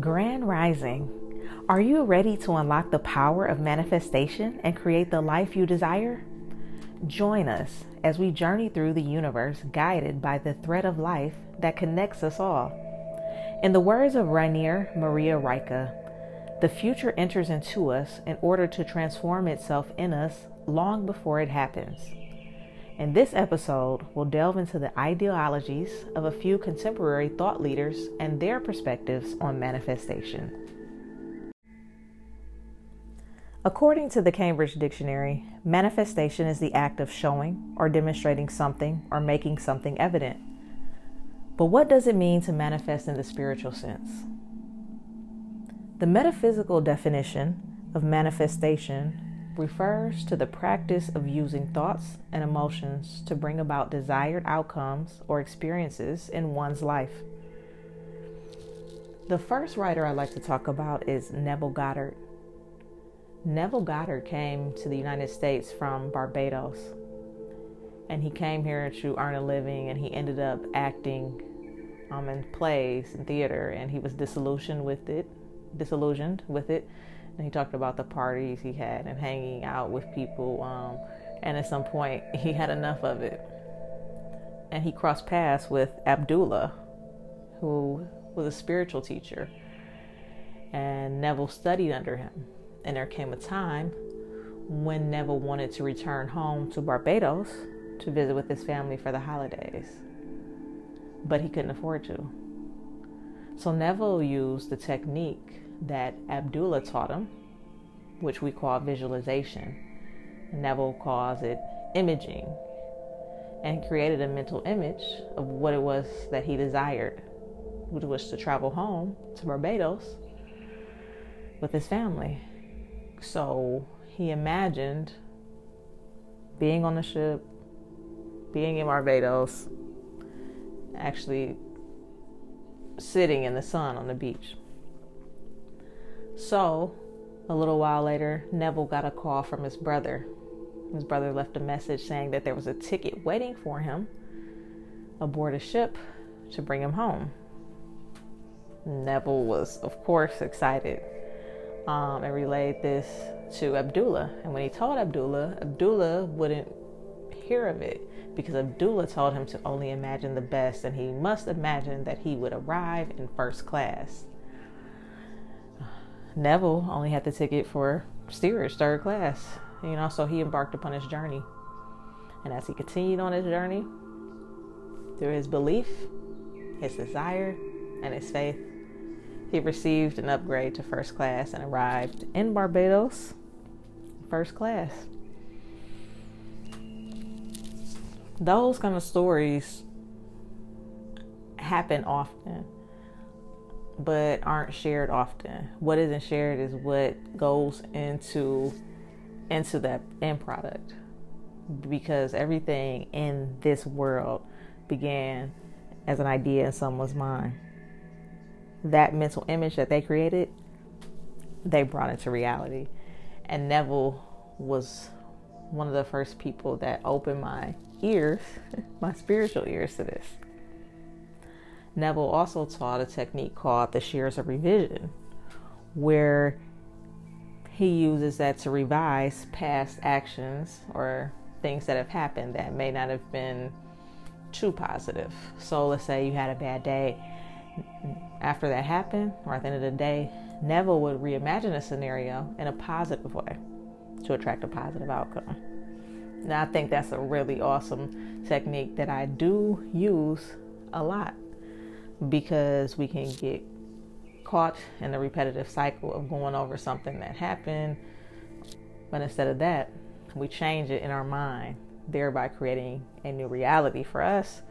Grand Rising. Are you ready to unlock the power of manifestation and create the life you desire? Join us as we journey through the universe guided by the thread of life that connects us all. In the words of Rainer Maria Rilke, the future enters into us in order to transform itself in us long before it happens. In this episode, we'll delve into the ideologies of a few contemporary thought leaders and their perspectives on manifestation. According to the Cambridge Dictionary, manifestation is the act of showing or demonstrating something or making something evident. But what does it mean to manifest in the spiritual sense? The metaphysical definition of manifestation refers to the practice of using thoughts and emotions to bring about desired outcomes or experiences in one's life. The first writer I'd like to talk about is Neville Goddard. Neville Goddard came to the United States from Barbados. And he came here to earn a living and he ended up acting um, in plays and theater and he was disillusioned with it, disillusioned with it he talked about the parties he had and hanging out with people. Um, and at some point, he had enough of it. And he crossed paths with Abdullah, who was a spiritual teacher. And Neville studied under him. And there came a time when Neville wanted to return home to Barbados to visit with his family for the holidays. But he couldn't afford to. So Neville used the technique that Abdullah taught him, which we call visualization. Neville calls it imaging, and created a mental image of what it was that he desired, which was to travel home to Barbados with his family. So he imagined being on the ship, being in Barbados, actually sitting in the sun on the beach. So, a little while later, Neville got a call from his brother. His brother left a message saying that there was a ticket waiting for him aboard a ship to bring him home. Neville was, of course, excited um, and relayed this to Abdullah. And when he told Abdullah, Abdullah wouldn't hear of it because Abdullah told him to only imagine the best and he must imagine that he would arrive in first class. Neville only had the ticket for steerage, third class. You know, so he embarked upon his journey. And as he continued on his journey, through his belief, his desire, and his faith, he received an upgrade to first class and arrived in Barbados, first class. Those kind of stories happen often but aren't shared often. What isn't shared is what goes into into that end product. Because everything in this world began as an idea in someone's mind. That mental image that they created, they brought into reality. And Neville was one of the first people that opened my ears, my spiritual ears to this. Neville also taught a technique called the shears of revision, where he uses that to revise past actions or things that have happened that may not have been too positive. So let's say you had a bad day. After that happened, or at the end of the day, Neville would reimagine a scenario in a positive way to attract a positive outcome. Now, I think that's a really awesome technique that I do use a lot because we can get caught in the repetitive cycle of going over something that happened. But instead of that, we change it in our mind, thereby creating a new reality for us.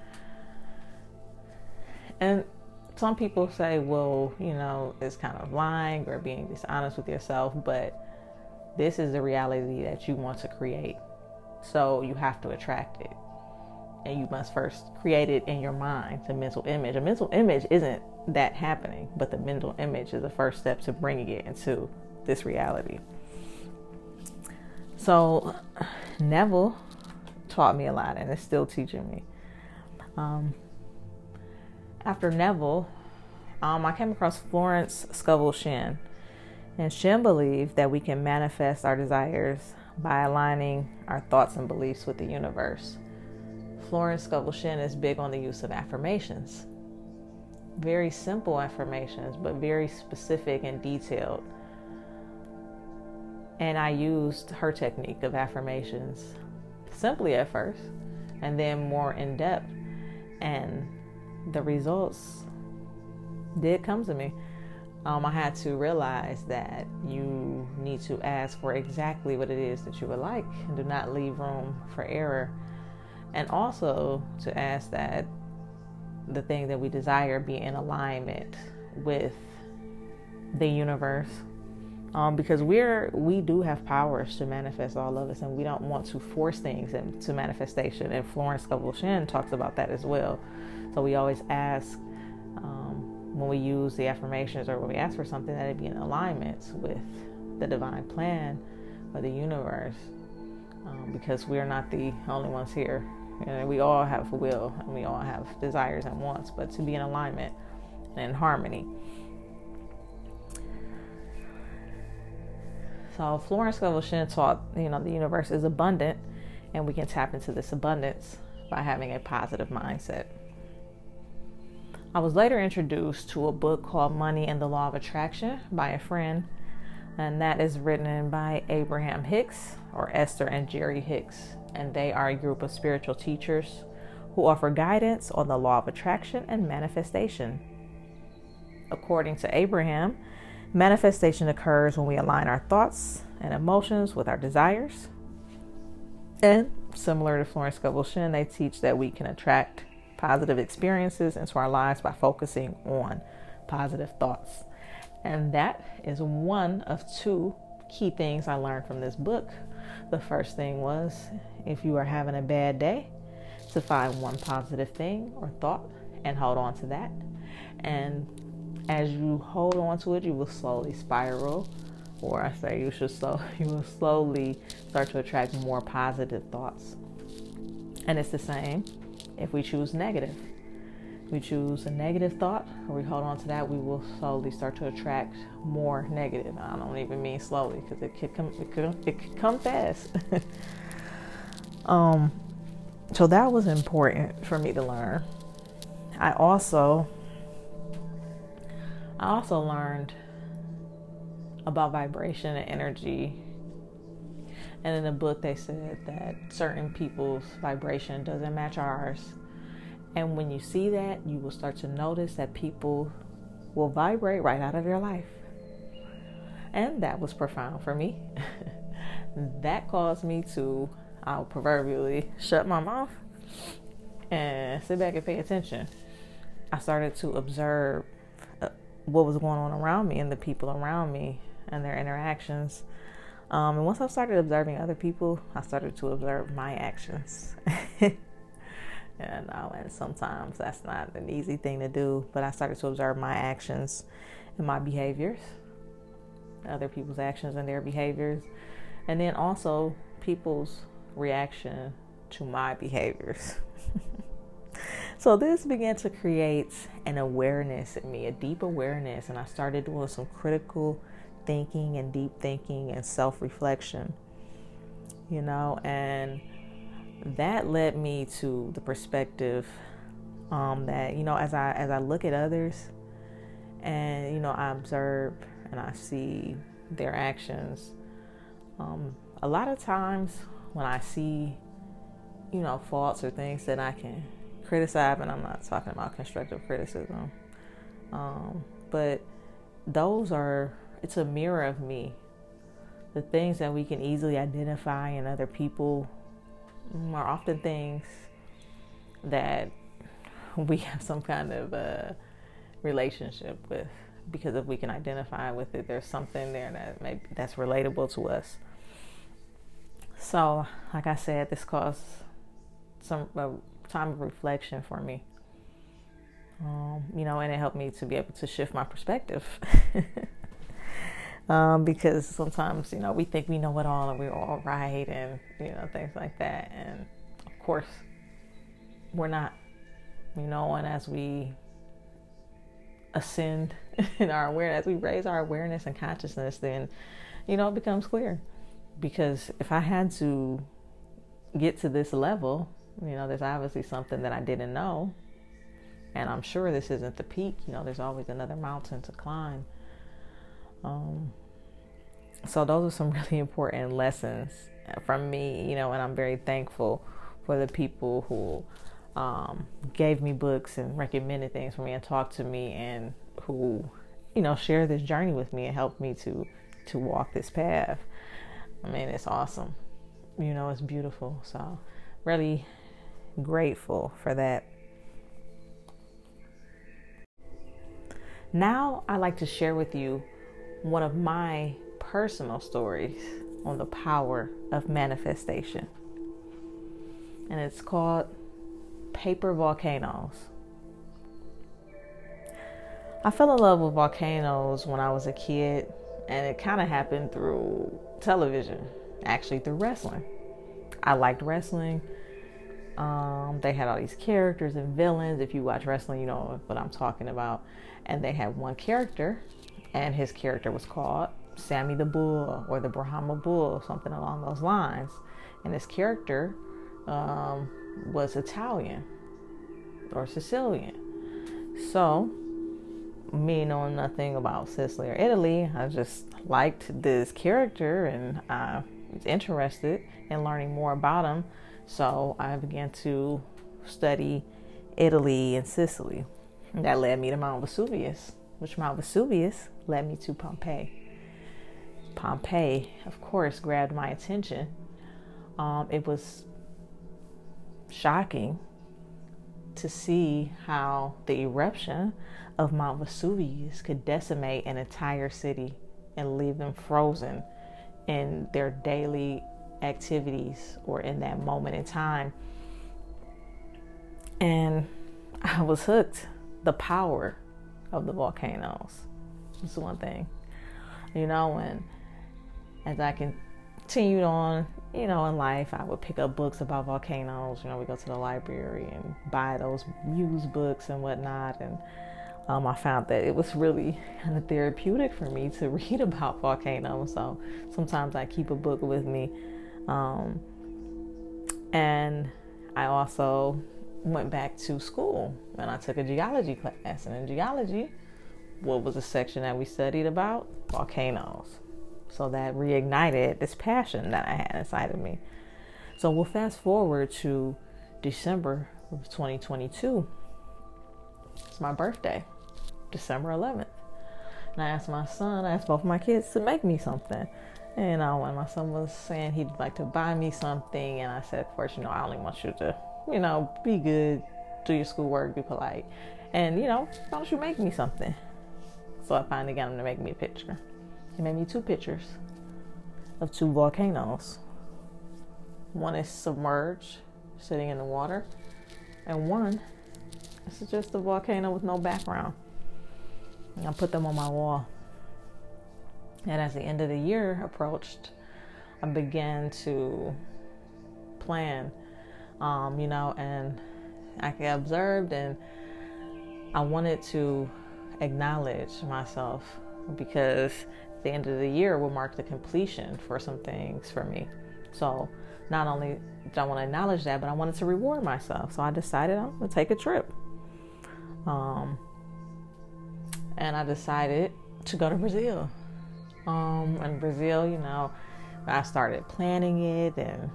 And some people say, well, you know, it's kind of lying or being dishonest with yourself, but this is the reality that you want to create. So you have to attract it and you must first create it in your mind the mental image a mental image isn't that happening but the mental image is the first step to bringing it into this reality so neville taught me a lot and is still teaching me um, after neville um, I came across Florence Scovel Shinn. And Shinn believed that we can manifest our desires by aligning our thoughts and beliefs with the universe. Florence Scovel Shinn is big on the use of affirmations. Very simple affirmations, but very specific and detailed. And I used her technique of affirmations simply at first and then more in depth. And the results did come to me. Um, I had to realize that you need to ask for exactly what it is that you would like and do not leave room for error. And also to ask that the thing that we desire be in alignment with the universe um, because we're we do have powers to manifest all of us, and we don't want to force things into manifestation. And Florence Scovel Shinn talks about that as well. So we always ask um, when we use the affirmations or when we ask for something that it be in alignment with the divine plan or the universe, um, because we're not the only ones here. And we all have will and we all have desires and wants, but to be in alignment and in harmony. So Florence Scovel taught, you know, the universe is abundant and we can tap into this abundance by having a positive mindset. I was later introduced to a book called Money and the Law of Attraction by a friend, and that is written by Abraham Hicks or Esther and Jerry Hicks, and they are a group of spiritual teachers who offer guidance on the law of attraction and manifestation. According to Abraham, Manifestation occurs when we align our thoughts and emotions with our desires. And similar to Florence Scovel Shinn, they teach that we can attract positive experiences into our lives by focusing on positive thoughts. And that is one of two key things I learned from this book. The first thing was if you are having a bad day, to find one positive thing or thought and hold on to that. And as you hold on to it, you will slowly spiral, or I say you should slow, you will slowly start to attract more positive thoughts. And it's the same if we choose negative. We choose a negative thought, or we hold on to that, we will slowly start to attract more negative. I don't even mean slowly because it could come, it could, it could come fast. um, so that was important for me to learn. I also I also learned about vibration and energy. And in the book, they said that certain people's vibration doesn't match ours. And when you see that, you will start to notice that people will vibrate right out of your life. And that was profound for me. that caused me to, I'll proverbially shut my mouth and sit back and pay attention. I started to observe what was going on around me and the people around me and their interactions. Um, and once I started observing other people, I started to observe my actions. and, uh, and sometimes that's not an easy thing to do, but I started to observe my actions and my behaviors, other people's actions and their behaviors, and then also people's reaction to my behaviors. So this began to create an awareness in me, a deep awareness, and I started doing some critical thinking and deep thinking and self-reflection. You know, and that led me to the perspective um, that you know, as I as I look at others, and you know, I observe and I see their actions. Um, a lot of times when I see, you know, faults or things that I can criticize, and I'm not talking about constructive criticism. Um, but those are, it's a mirror of me. The things that we can easily identify in other people are often things that we have some kind of a relationship with because if we can identify with it there's something there that maybe that's relatable to us so like i said this caused some time of reflection for me. Um, you know, and it helped me to be able to shift my perspective. um, because sometimes, you know, we think we know it all and we're all right and, you know, things like that. And of course, we're not, you know, and as we ascend in our awareness, we raise our awareness and consciousness, then, you know, it becomes clear. Because if I had to get to this level, you know, there's obviously something that I didn't know. And I'm sure this isn't the peak. You know, there's always another mountain to climb. Um, so those are some really important lessons from me, you know, and I'm very thankful for the people who um, gave me books and recommended things for me and talked to me and who, you know, share this journey with me and helped me to to walk this path. I mean, it's awesome. You know, it's beautiful. So, really grateful for that. Now, I'd like to share with you one of my personal stories on the power of manifestation. And it's called Paper Volcanoes. I fell in love with volcanoes when I was a kid, and it kind of happened through television, actually, through wrestling. I liked wrestling. Um, they had all these characters and villains. If you watch wrestling, you know what I'm talking about. And they had one character, and his character was called Sammy the Bull or the Brahma Bull, something along those lines. And his character um, was Italian or Sicilian. So, me knowing nothing about Sicily or Italy, I just liked this character and I was interested in learning more about him. So, I began to study Italy and Sicily. And that led me to Mount Vesuvius, which Mount Vesuvius led me to Pompeii. Pompeii, of course, grabbed my attention. Um, it was shocking to see how the eruption of Mount Vesuvius could decimate an entire city and leave them frozen in their daily activities or in that moment in time. And I was hooked. The power of the volcanoes. It's one thing. You know, and as I continued on, you know, in life, I would pick up books about volcanoes. You know, we go to the library and buy those used books and whatnot. And um, I found that it was really kind of therapeutic for me to read about volcanoes. So sometimes I keep a book with me. Um, and I also went back to school and I took a geology class. And in geology, what was a section that we studied about? Volcanoes. So that reignited this passion that I had inside of me. So we'll fast forward to December of 2022. It's my birthday, December 11th. And I asked my son, I asked both my kids to make me something. And uh, when my son was saying he'd like to buy me something, and I said, of course, you know, I only want you to, you know, be good, do your schoolwork, be polite. And, you know, don't you make me something? So I finally got him to make me a picture. He made me two pictures of two volcanoes. One is submerged, sitting in the water, and one is just a volcano with no background. And I put them on my wall. And as the end of the year approached, I began to plan, um, you know, and I observed and I wanted to acknowledge myself because the end of the year will mark the completion for some things for me. So not only did I want to acknowledge that, but I wanted to reward myself. So I decided I'm gonna take a trip. Um, and I decided to go to Brazil. Um, and Brazil, you know, I started planning it, and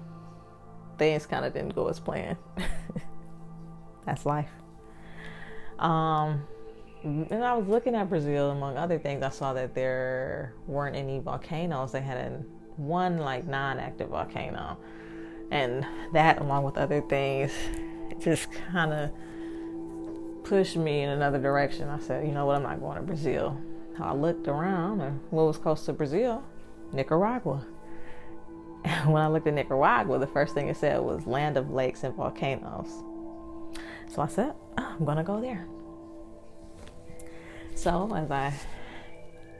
things kind of didn't go as planned. That's life. Um, and I was looking at Brazil, among other things, I saw that there weren't any volcanoes. They had a, one like non-active volcano, and that, along with other things, just kind of pushed me in another direction. I said, you know what, I'm not going to Brazil. I looked around, and what was close to Brazil? Nicaragua. When I looked at Nicaragua, the first thing it said was land of lakes and volcanoes. So I said, oh, I'm gonna go there. So as I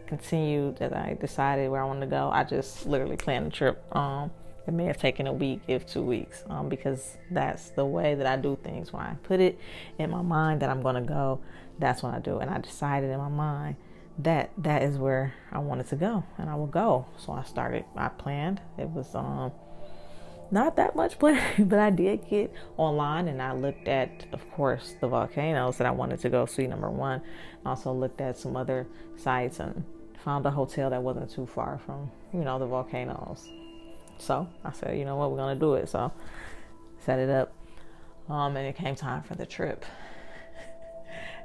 continued, as I decided where I wanted to go, I just literally planned the trip. Um, It may have taken a week, if two weeks, um, because that's the way that I do things. When I put it in my mind that I'm going to go, that's what I do. And I decided in my mind that that is where I wanted to go, and I will go. So I started. I planned. It was um not that much planning, but I did get online and I looked at, of course, the volcanoes that I wanted to go see. Number one, also looked at some other sites and found a hotel that wasn't too far from, you know, the volcanoes. So I said, you know what, we're gonna do it. So set it up, um, and it came time for the trip.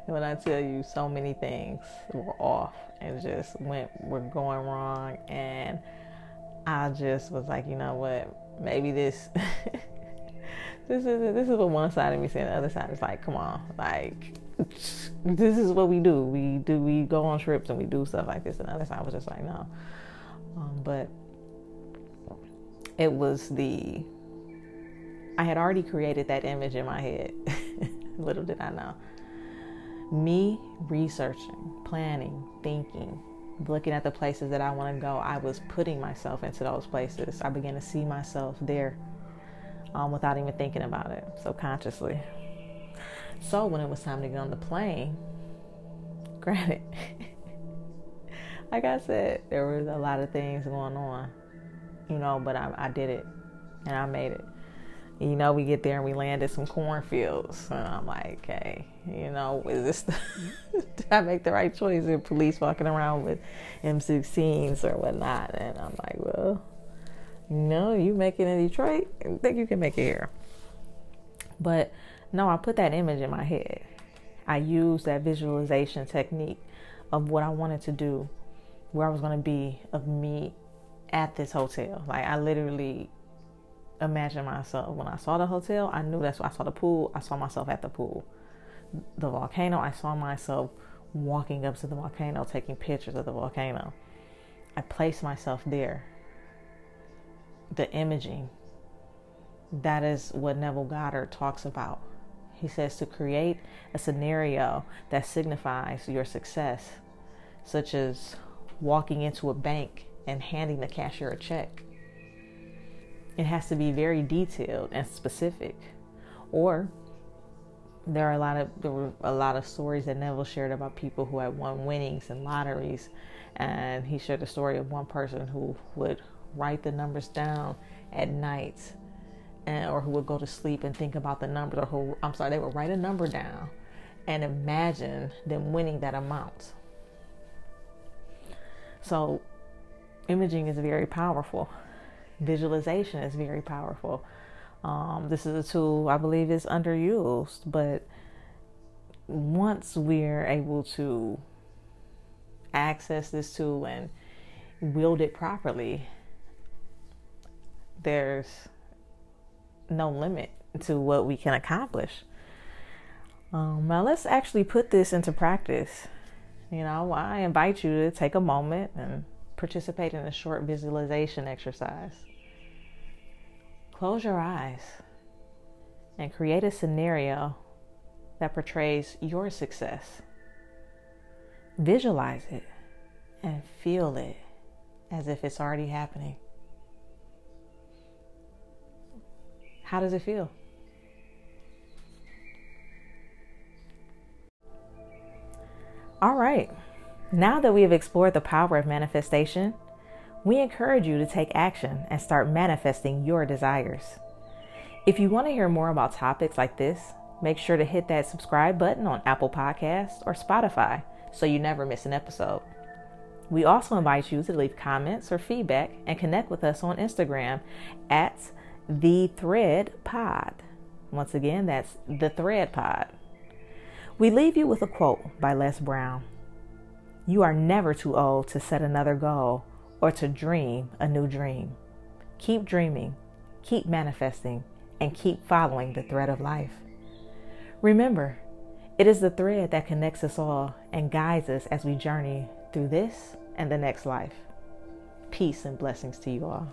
When I tell you, so many things were off and just went were going wrong, and I just was like, you know what maybe this this is this is what one side of me saying. The other side is like, come on, like this is what we do. We do we go on trips and we do stuff like this. And the other side was just like, no. Um, but it was the I had already created that image in my head. Little did I know. Me researching, planning, thinking, looking at the places that I want to go, I was putting myself into those places. I began to see myself there um, without even thinking about it subconsciously. So when it was time to get on the plane, granted, like I said, there was a lot of things going on, you know, but I, I did it and I made it you know, we get there and we land some cornfields. And I'm like, hey, you know, is this, the, did I make the right choice? There police walking around with M16s or whatnot. And I'm like, well, no, you make it in Detroit, I think you can make it here. But no, I put that image in my head. I used that visualization technique of what I wanted to do, where I was going to be, of me at this hotel. Like, I literally imagined myself when I saw the hotel. I knew that's why I saw the pool. I saw myself at the pool. The volcano. I saw myself walking up to the volcano, taking pictures of the volcano. I placed myself there. The imaging. That is what Neville Goddard talks about. He says to create a scenario that signifies your success, such as walking into a bank and handing the cashier a check it has to be very detailed and specific. Or there are a lot of there were a lot of stories that Neville shared about people who had won winnings and lotteries, and he shared a story of one person who would write the numbers down at night, and or who would go to sleep and think about the numbers, or who I'm sorry, they would write a number down and imagine them winning that amount. So, imaging is very powerful visualization is very powerful. Um, this is a tool I believe is underused, but once we're able to access this tool and wield it properly, there's no limit to what we can accomplish. Um, now, let's actually put this into practice. You know, I invite you to take a moment and participate in a short visualization exercise. Close your eyes and create a scenario that portrays your success. Visualize it and feel it as if it's already happening. How does it feel? All right. Now that we have explored the power of manifestation, we encourage you to take action and start manifesting your desires. If you want to hear more about topics like this, make sure to hit that subscribe button on Apple Podcasts or Spotify so you never miss an episode. We also invite you to leave comments or feedback and connect with us on Instagram at the Thread Pod. Once again, that's the Thread Pod. We leave you with a quote by Les Brown. You are never too old to set another goal or to dream a new dream. Keep dreaming, keep manifesting, and keep following the thread of life. Remember, it is the thread that connects us all and guides us as we journey through this and the next life. Peace and blessings to you all.